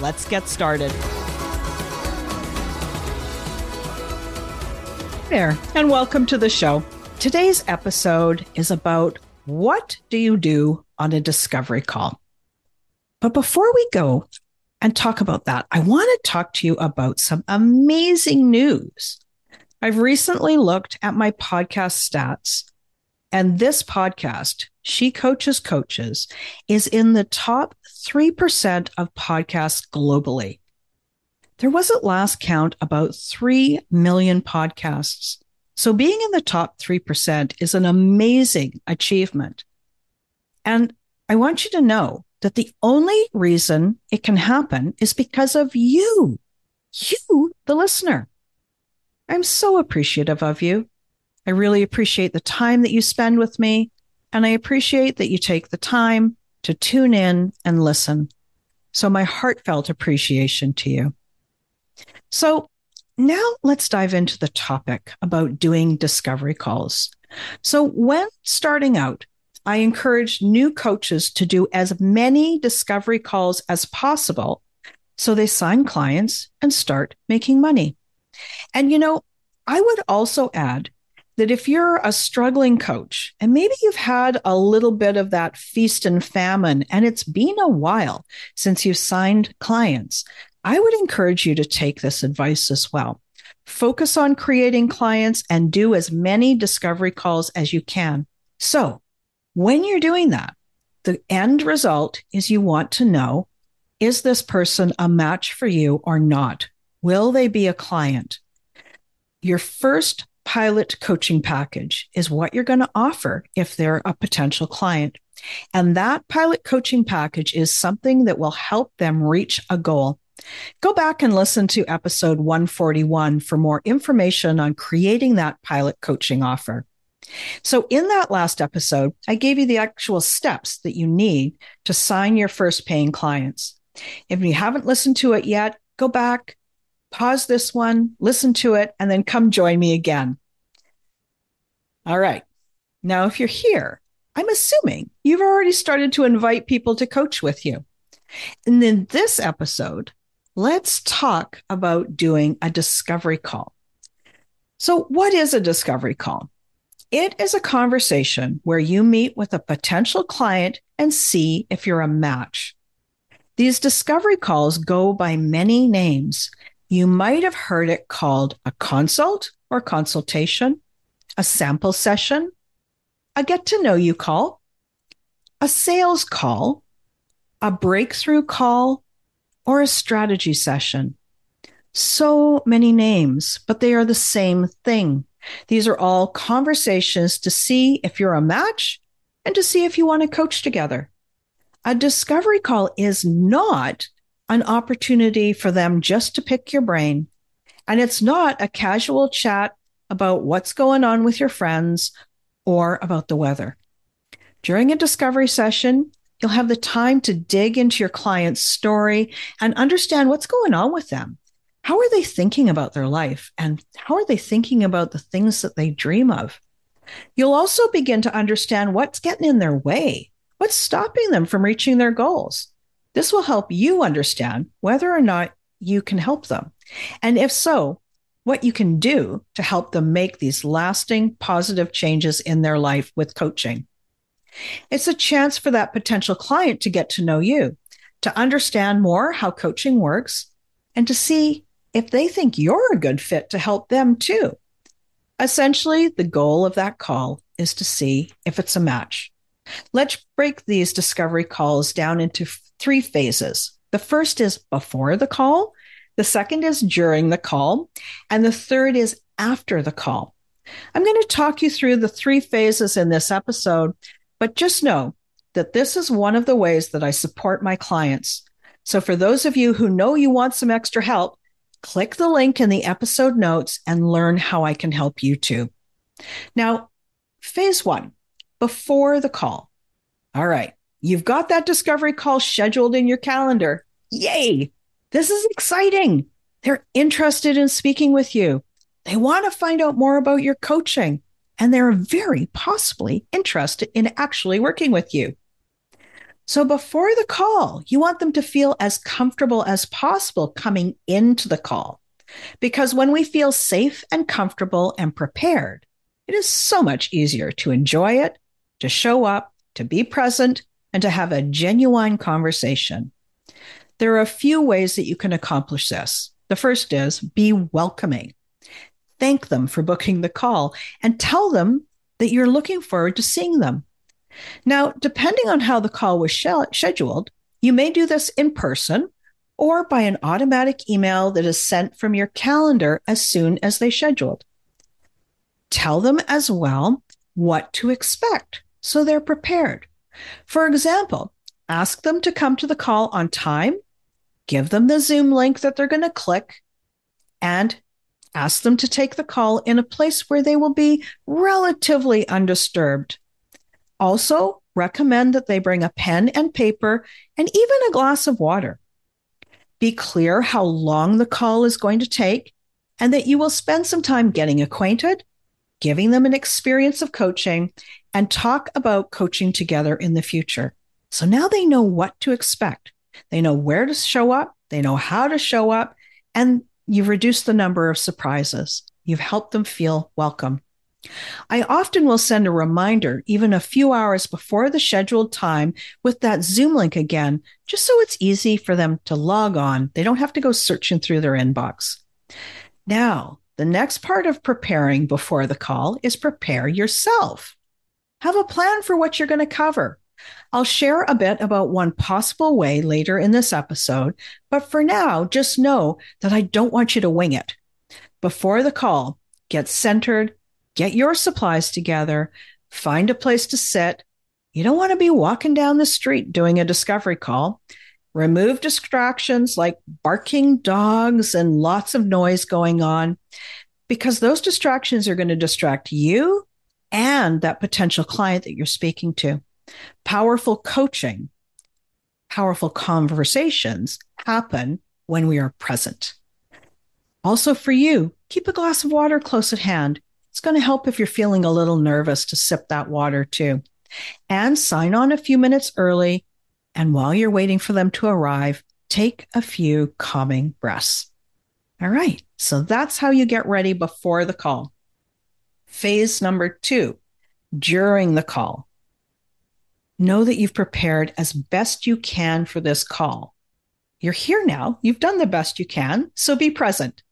Let's get started. There, and welcome to the show. Today's episode is about what do you do on a discovery call? But before we go and talk about that, I want to talk to you about some amazing news. I've recently looked at my podcast stats, and this podcast, She Coaches Coaches, is in the top 3% of podcasts globally. There was at last count about 3 million podcasts. So being in the top 3% is an amazing achievement. And I want you to know that the only reason it can happen is because of you, you, the listener. I'm so appreciative of you. I really appreciate the time that you spend with me. And I appreciate that you take the time to tune in and listen. So, my heartfelt appreciation to you. So, now let's dive into the topic about doing discovery calls. So, when starting out, I encourage new coaches to do as many discovery calls as possible so they sign clients and start making money. And, you know, I would also add that if you're a struggling coach and maybe you've had a little bit of that feast and famine and it's been a while since you've signed clients, I would encourage you to take this advice as well. Focus on creating clients and do as many discovery calls as you can. So when you're doing that, the end result is you want to know, is this person a match for you or not? Will they be a client? Your first pilot coaching package is what you're going to offer if they're a potential client. And that pilot coaching package is something that will help them reach a goal. Go back and listen to episode 141 for more information on creating that pilot coaching offer. So, in that last episode, I gave you the actual steps that you need to sign your first paying clients. If you haven't listened to it yet, go back, pause this one, listen to it, and then come join me again. All right. Now, if you're here, I'm assuming you've already started to invite people to coach with you. And in this episode, let's talk about doing a discovery call. So, what is a discovery call? It is a conversation where you meet with a potential client and see if you're a match. These discovery calls go by many names. You might have heard it called a consult or consultation, a sample session, a get to know you call, a sales call, a breakthrough call, or a strategy session. So many names, but they are the same thing. These are all conversations to see if you're a match and to see if you want to coach together. A discovery call is not an opportunity for them just to pick your brain. And it's not a casual chat about what's going on with your friends or about the weather. During a discovery session, you'll have the time to dig into your client's story and understand what's going on with them. How are they thinking about their life? And how are they thinking about the things that they dream of? You'll also begin to understand what's getting in their way, what's stopping them from reaching their goals. This will help you understand whether or not you can help them. And if so, what you can do to help them make these lasting positive changes in their life with coaching. It's a chance for that potential client to get to know you, to understand more how coaching works, and to see if they think you're a good fit to help them too. Essentially, the goal of that call is to see if it's a match. Let's break these discovery calls down into three phases. The first is before the call, the second is during the call, and the third is after the call. I'm going to talk you through the three phases in this episode, but just know that this is one of the ways that I support my clients. So for those of you who know you want some extra help, click the link in the episode notes and learn how I can help you too. Now, phase one, before the call. All right, you've got that discovery call scheduled in your calendar. Yay! This is exciting. They're interested in speaking with you. They want to find out more about your coaching, and they're very possibly interested in actually working with you. So before the call, you want them to feel as comfortable as possible coming into the call. Because when we feel safe and comfortable and prepared, it is so much easier to enjoy it, to show up, to be present, and to have a genuine conversation. There are a few ways that you can accomplish this. The first is be welcoming. Thank them for booking the call and tell them that you're looking forward to seeing them. Now, depending on how the call was scheduled, you may do this in person or by an automatic email that is sent from your calendar as soon as they scheduled. Tell them as well what to expect so they're prepared. For example, ask them to come to the call on time, give them the Zoom link that they're going to click, and ask them to take the call in a place where they will be relatively undisturbed also, recommend that they bring a pen and paper and even a glass of water. Be clear how long the call is going to take and that you will spend some time getting acquainted, giving them an experience of coaching, and talk about coaching together in the future. So now they know what to expect. They know where to show up, they know how to show up, and you've reduced the number of surprises. You've helped them feel welcome. I often will send a reminder even a few hours before the scheduled time with that Zoom link again, just so it's easy for them to log on. They don't have to go searching through their inbox. Now, the next part of preparing before the call is prepare yourself. Have a plan for what you're going to cover. I'll share a bit about one possible way later in this episode, but for now, just know that I don't want you to wing it. Before the call, get centered, get your supplies together, find a place to sit. You don't want to be walking down the street doing a discovery call. Remove distractions like barking dogs and lots of noise going on, because those distractions are going to distract you and that potential client that you're speaking to. Powerful coaching, powerful conversations happen when we are present. Also, for you, keep a glass of water close at hand. It's going to help if you're feeling a little nervous to sip that water too. And sign on a few minutes early. And while you're waiting for them to arrive, take a few calming breaths. All right. So that's how you get ready before the call. Phase number two, during the call. Know that you've prepared as best you can for this call. You're here now. You've done the best you can. So be present.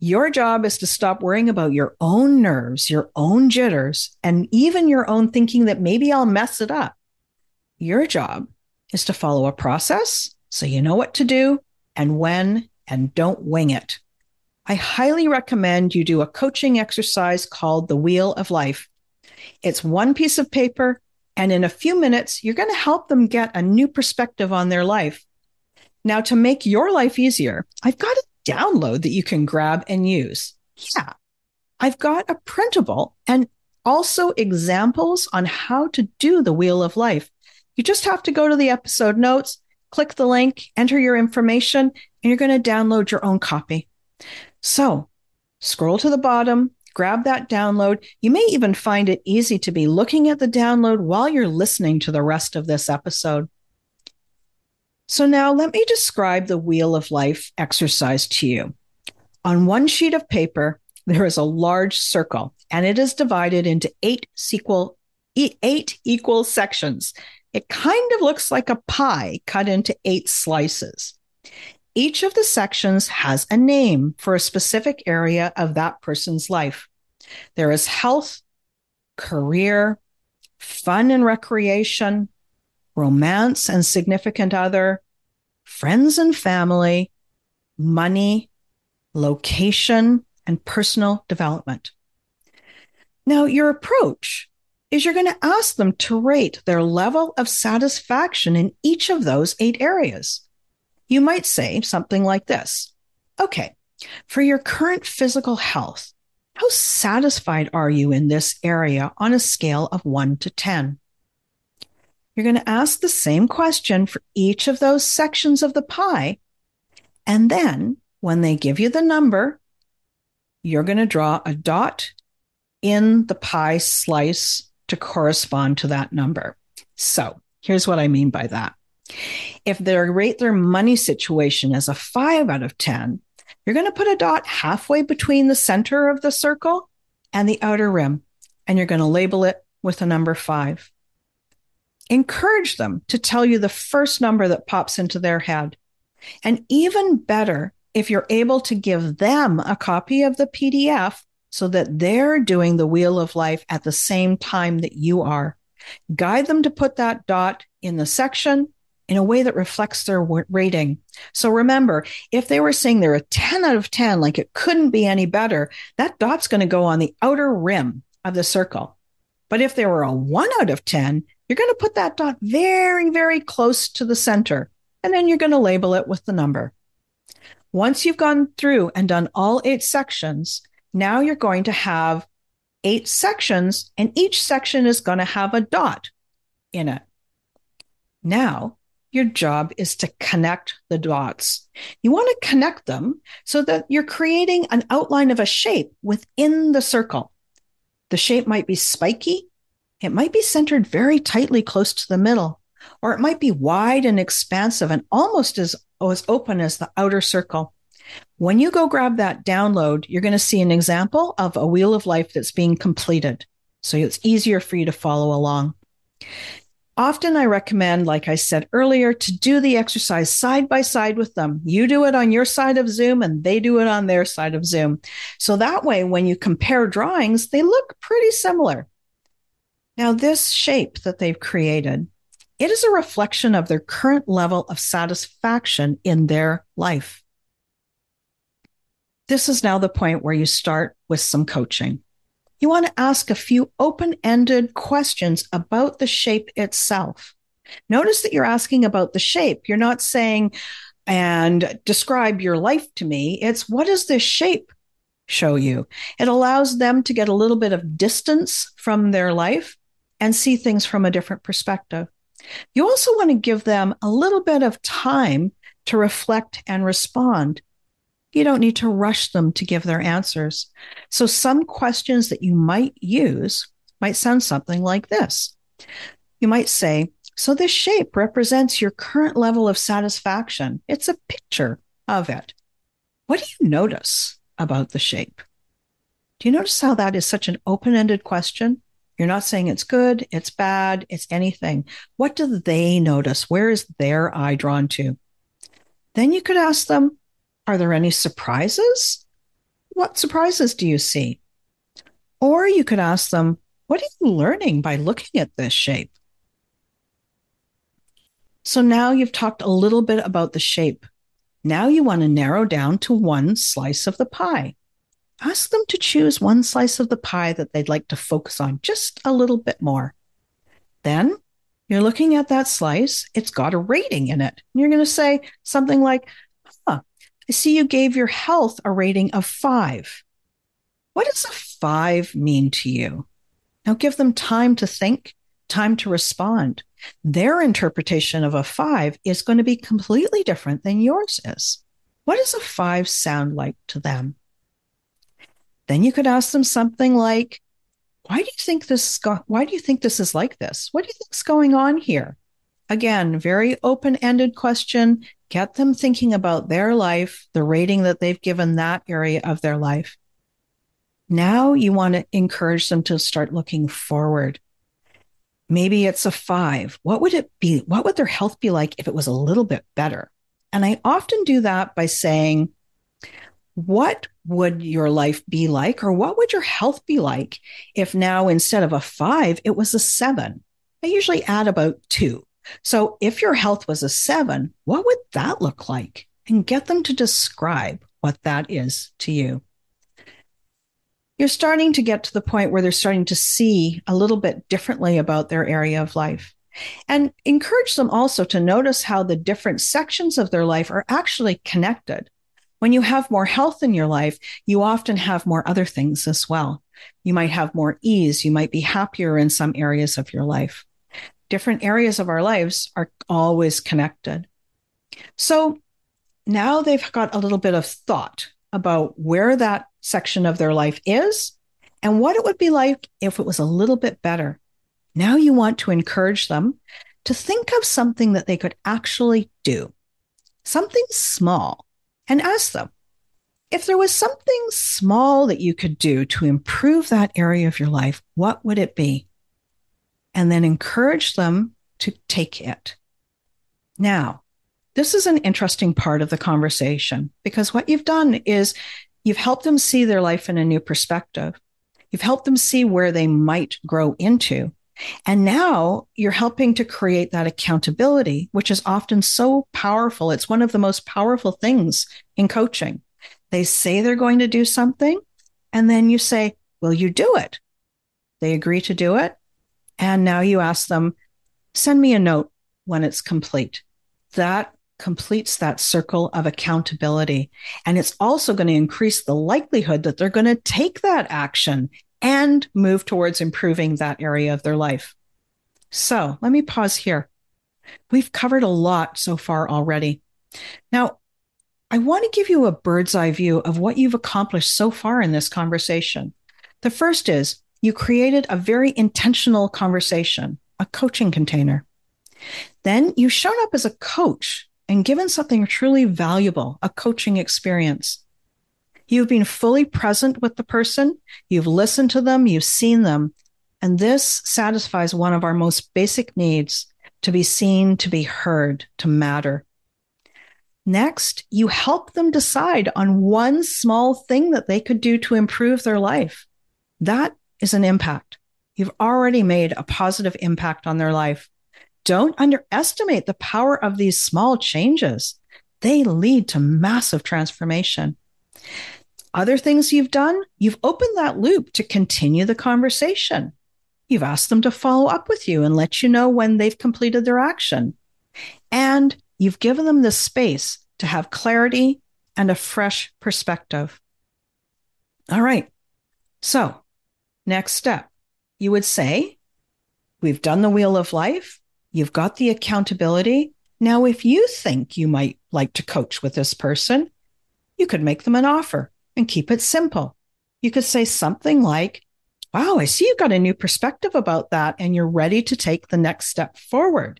Your job is to stop worrying about your own nerves, your own jitters, and even your own thinking that maybe I'll mess it up. Your job is to follow a process so you know what to do and when, and don't wing it. I highly recommend you do a coaching exercise called the Wheel of Life. It's one piece of paper, and in a few minutes, you're going to help them get a new perspective on their life. Now, to make your life easier, I've got a download that you can grab and use. Yeah, I've got a printable and also examples on how to do the Wheel of Life. You just have to go to the episode notes, click the link, enter your information, and you're going to download your own copy. So scroll to the bottom, grab that download. You may even find it easy to be looking at the download while you're listening to the rest of this episode. So now let me describe the Wheel of Life exercise to you. On one sheet of paper, there is a large circle and it is divided into eight sequel, eight equal sections. It kind of looks like a pie cut into eight slices. Each of the sections has a name for a specific area of that person's life. There is health, career, fun and recreation, romance and significant other, friends and family, money, location, and personal development. Now, your approach is you're going to ask them to rate their level of satisfaction in each of those eight areas. You might say something like this Okay, for your current physical health, how satisfied are you in this area on a scale of one to 10? You're going to ask the same question for each of those sections of the pie. And then when they give you the number, you're going to draw a dot in the pie slice to correspond to that number. So here's what I mean by that. If they rate their money situation as a five out of 10, you're going to put a dot halfway between the center of the circle and the outer rim, and you're going to label it with the number five. Encourage them to tell you the first number that pops into their head. And even better, if you're able to give them a copy of the PDF so that they're doing the wheel of life at the same time that you are. Guide them to put that dot in the section in a way that reflects their rating. So remember, if they were saying they're a 10 out of 10, like it couldn't be any better, that dot's going to go on the outer rim of the circle. But if they were a one out of 10, you're going to put that dot very, very close to the center. And then you're going to label it with the number. Once you've gone through and done all eight sections, now you're going to have eight sections, and each section is going to have a dot in it. Now, your job is to connect the dots. You want to connect them so that you're creating an outline of a shape within the circle. The shape might be spiky, it might be centered very tightly close to the middle, or it might be wide and expansive and almost as, as open as the outer circle. When you go grab that download, you're going to see an example of a wheel of life that's being completed. So it's easier for you to follow along. Often I recommend, like I said earlier, to do the exercise side by side with them. You do it on your side of Zoom and they do it on their side of Zoom. So that way, when you compare drawings, they look pretty similar. Now, this shape that they've created, it is a reflection of their current level of satisfaction in their life. This is now the point where you start with some coaching. You want to ask a few open ended questions about the shape itself. Notice that you're asking about the shape. You're not saying, and describe your life to me. It's what does this shape show you? It allows them to get a little bit of distance from their life and see things from a different perspective. You also want to give them a little bit of time to reflect and respond. You don't need to rush them to give their answers. So, some questions that you might use might sound something like this. You might say, So, this shape represents your current level of satisfaction. It's a picture of it. What do you notice about the shape? Do you notice how that is such an open ended question? You're not saying it's good, it's bad, it's anything. What do they notice? Where is their eye drawn to? Then you could ask them, are there any surprises? What surprises do you see? Or you could ask them, What are you learning by looking at this shape? So now you've talked a little bit about the shape. Now you want to narrow down to one slice of the pie. Ask them to choose one slice of the pie that they'd like to focus on just a little bit more. Then you're looking at that slice, it's got a rating in it. You're going to say something like, I see you gave your health a rating of five. What does a five mean to you? Now give them time to think, time to respond. Their interpretation of a five is going to be completely different than yours is. What does a five sound like to them? Then you could ask them something like, why do you think this why do you think this is like this? What do you think's going on here? Again, very open-ended question. Get them thinking about their life, the rating that they've given that area of their life. Now you want to encourage them to start looking forward. Maybe it's a five. What would it be? What would their health be like if it was a little bit better? And I often do that by saying, what would your life be like, or what would your health be like if now instead of a five, it was a seven? I usually add about two. So if your health was a seven, what would that look like? And get them to describe what that is to you. You're starting to get to the point where they're starting to see a little bit differently about their area of life. And encourage them also to notice how the different sections of their life are actually connected. When you have more health in your life, you often have more other things as well. You might have more ease. You might be happier in some areas of your life different areas of our lives are always connected. So now they've got a little bit of thought about where that section of their life is and what it would be like if it was a little bit better. Now you want to encourage them to think of something that they could actually do, something small, and ask them if there was something small that you could do to improve that area of your life, what would it be? And then encourage them to take it. Now, this is an interesting part of the conversation because what you've done is you've helped them see their life in a new perspective. You've helped them see where they might grow into. And now you're helping to create that accountability, which is often so powerful. It's one of the most powerful things in coaching. They say they're going to do something, and then you say, Will you do it? They agree to do it. And now you ask them, send me a note when it's complete. That completes that circle of accountability. And it's also going to increase the likelihood that they're going to take that action and move towards improving that area of their life. So let me pause here. We've covered a lot so far already. Now, I want to give you a bird's eye view of what you've accomplished so far in this conversation. The first is you created a very intentional conversation, a coaching container. Then you showed up as a coach and given something truly valuable, a coaching experience. You've been fully present with the person, you've listened to them, you've seen them. And this satisfies one of our most basic needs to be seen, to be heard, to matter. Next, you help them decide on one small thing that they could do to improve their life. That is an impact. You've already made a positive impact on their life. Don't underestimate the power of these small changes. They lead to massive transformation. Other things you've done, you've opened that loop to continue the conversation. You've asked them to follow up with you and let you know when they've completed their action. And you've given them the space to have clarity and a fresh perspective. All right. So Next step, you would say, We've done the wheel of life. You've got the accountability. Now, if you think you might like to coach with this person, you could make them an offer and keep it simple. You could say something like, Wow, I see you've got a new perspective about that and you're ready to take the next step forward.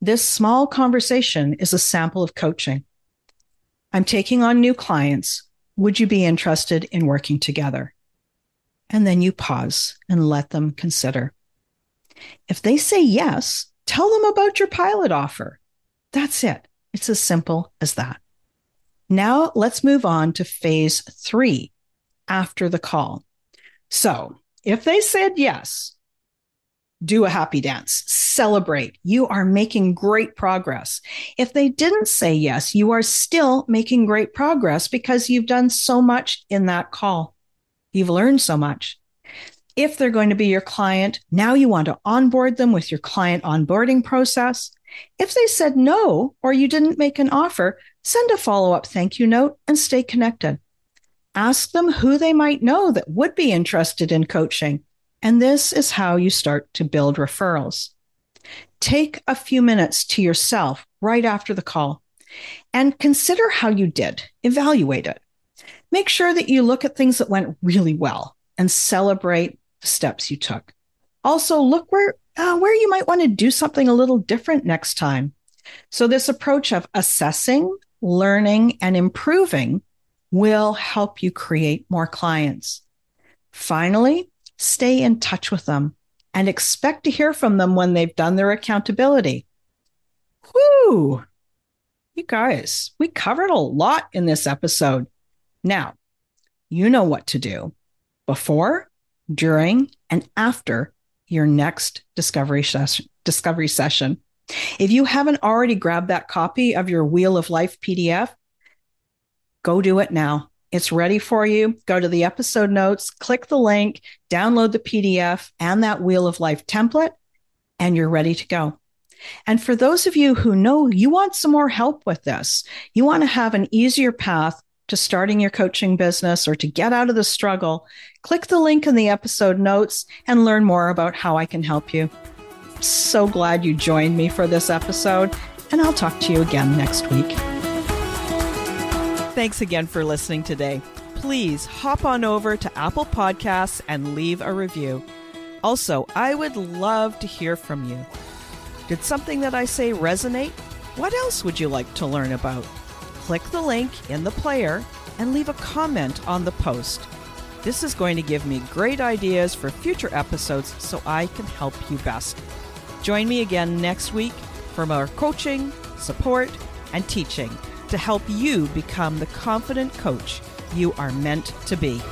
This small conversation is a sample of coaching. I'm taking on new clients. Would you be interested in working together? And then you pause and let them consider. If they say yes, tell them about your pilot offer. That's it. It's as simple as that. Now let's move on to phase three after the call. So if they said yes, do a happy dance, celebrate. You are making great progress. If they didn't say yes, you are still making great progress because you've done so much in that call. You've learned so much. If they're going to be your client, now you want to onboard them with your client onboarding process. If they said no or you didn't make an offer, send a follow up thank you note and stay connected. Ask them who they might know that would be interested in coaching. And this is how you start to build referrals. Take a few minutes to yourself right after the call and consider how you did. Evaluate it. Make sure that you look at things that went really well and celebrate the steps you took. Also, look where uh, where you might want to do something a little different next time. So, this approach of assessing, learning, and improving will help you create more clients. Finally, stay in touch with them and expect to hear from them when they've done their accountability. Whoo! You guys, we covered a lot in this episode. Now, you know what to do before, during, and after your next discovery session. Discovery session. If you haven't already grabbed that copy of your Wheel of Life PDF, go do it now. It's ready for you. Go to the episode notes, click the link, download the PDF and that Wheel of Life template, and you're ready to go. And for those of you who know you want some more help with this, you want to have an easier path to starting your coaching business or to get out of the struggle, click the link in the episode notes and learn more about how I can help you. So glad you joined me for this episode, and I'll talk to you again next week. Thanks again for listening today. Please hop on over to Apple Podcasts and leave a review. Also, I would love to hear from you. Did something that I say resonate? What else would you like to learn about? Click the link in the player and leave a comment on the post. This is going to give me great ideas for future episodes so I can help you best. Join me again next week for more coaching, support, and teaching to help you become the confident coach you are meant to be.